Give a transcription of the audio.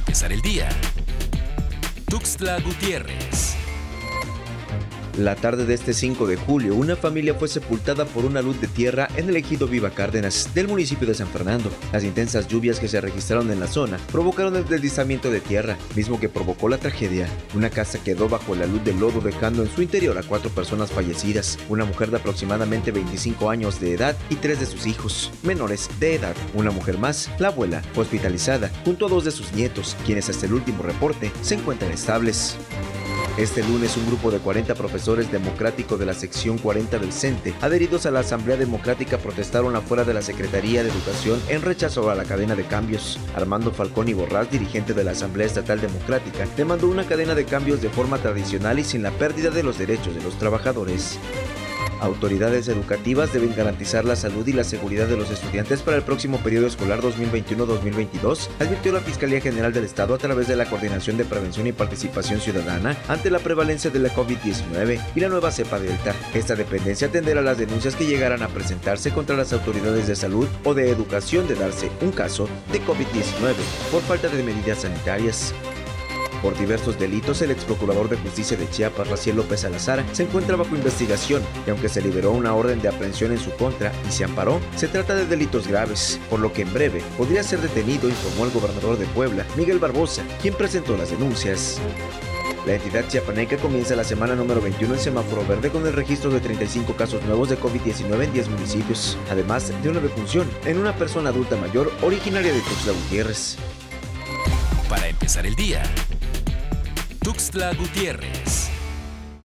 empezar el día. Tuxtla Gutiérrez. La tarde de este 5 de julio, una familia fue sepultada por una luz de tierra en el ejido Viva Cárdenas del municipio de San Fernando. Las intensas lluvias que se registraron en la zona provocaron el deslizamiento de tierra, mismo que provocó la tragedia. Una casa quedó bajo la luz del lodo dejando en su interior a cuatro personas fallecidas, una mujer de aproximadamente 25 años de edad y tres de sus hijos, menores de edad. Una mujer más, la abuela, fue hospitalizada, junto a dos de sus nietos, quienes hasta el último reporte se encuentran estables. Este lunes un grupo de 40 profesores democráticos de la sección 40 del CENTE, adheridos a la Asamblea Democrática, protestaron afuera de la Secretaría de Educación en rechazo a la cadena de cambios. Armando Falcón y Borrás, dirigente de la Asamblea Estatal Democrática, demandó una cadena de cambios de forma tradicional y sin la pérdida de los derechos de los trabajadores. Autoridades educativas deben garantizar la salud y la seguridad de los estudiantes para el próximo periodo escolar 2021-2022, advirtió la Fiscalía General del Estado a través de la Coordinación de Prevención y Participación Ciudadana ante la prevalencia de la COVID-19 y la nueva cepa Delta. Esta dependencia atenderá las denuncias que llegaran a presentarse contra las autoridades de salud o de educación de darse un caso de COVID-19 por falta de medidas sanitarias. Por diversos delitos, el ex procurador de justicia de Chiapas, Raciel López Salazar, se encuentra bajo investigación y aunque se liberó una orden de aprehensión en su contra y se amparó, se trata de delitos graves, por lo que en breve podría ser detenido, informó el gobernador de Puebla, Miguel Barbosa, quien presentó las denuncias. La entidad chiapaneca comienza la semana número 21 en semáforo verde con el registro de 35 casos nuevos de COVID-19 en 10 municipios, además de una defunción en una persona adulta mayor originaria de Tuxtla Gutiérrez. Para empezar el día, Tuxtla Gutiérrez.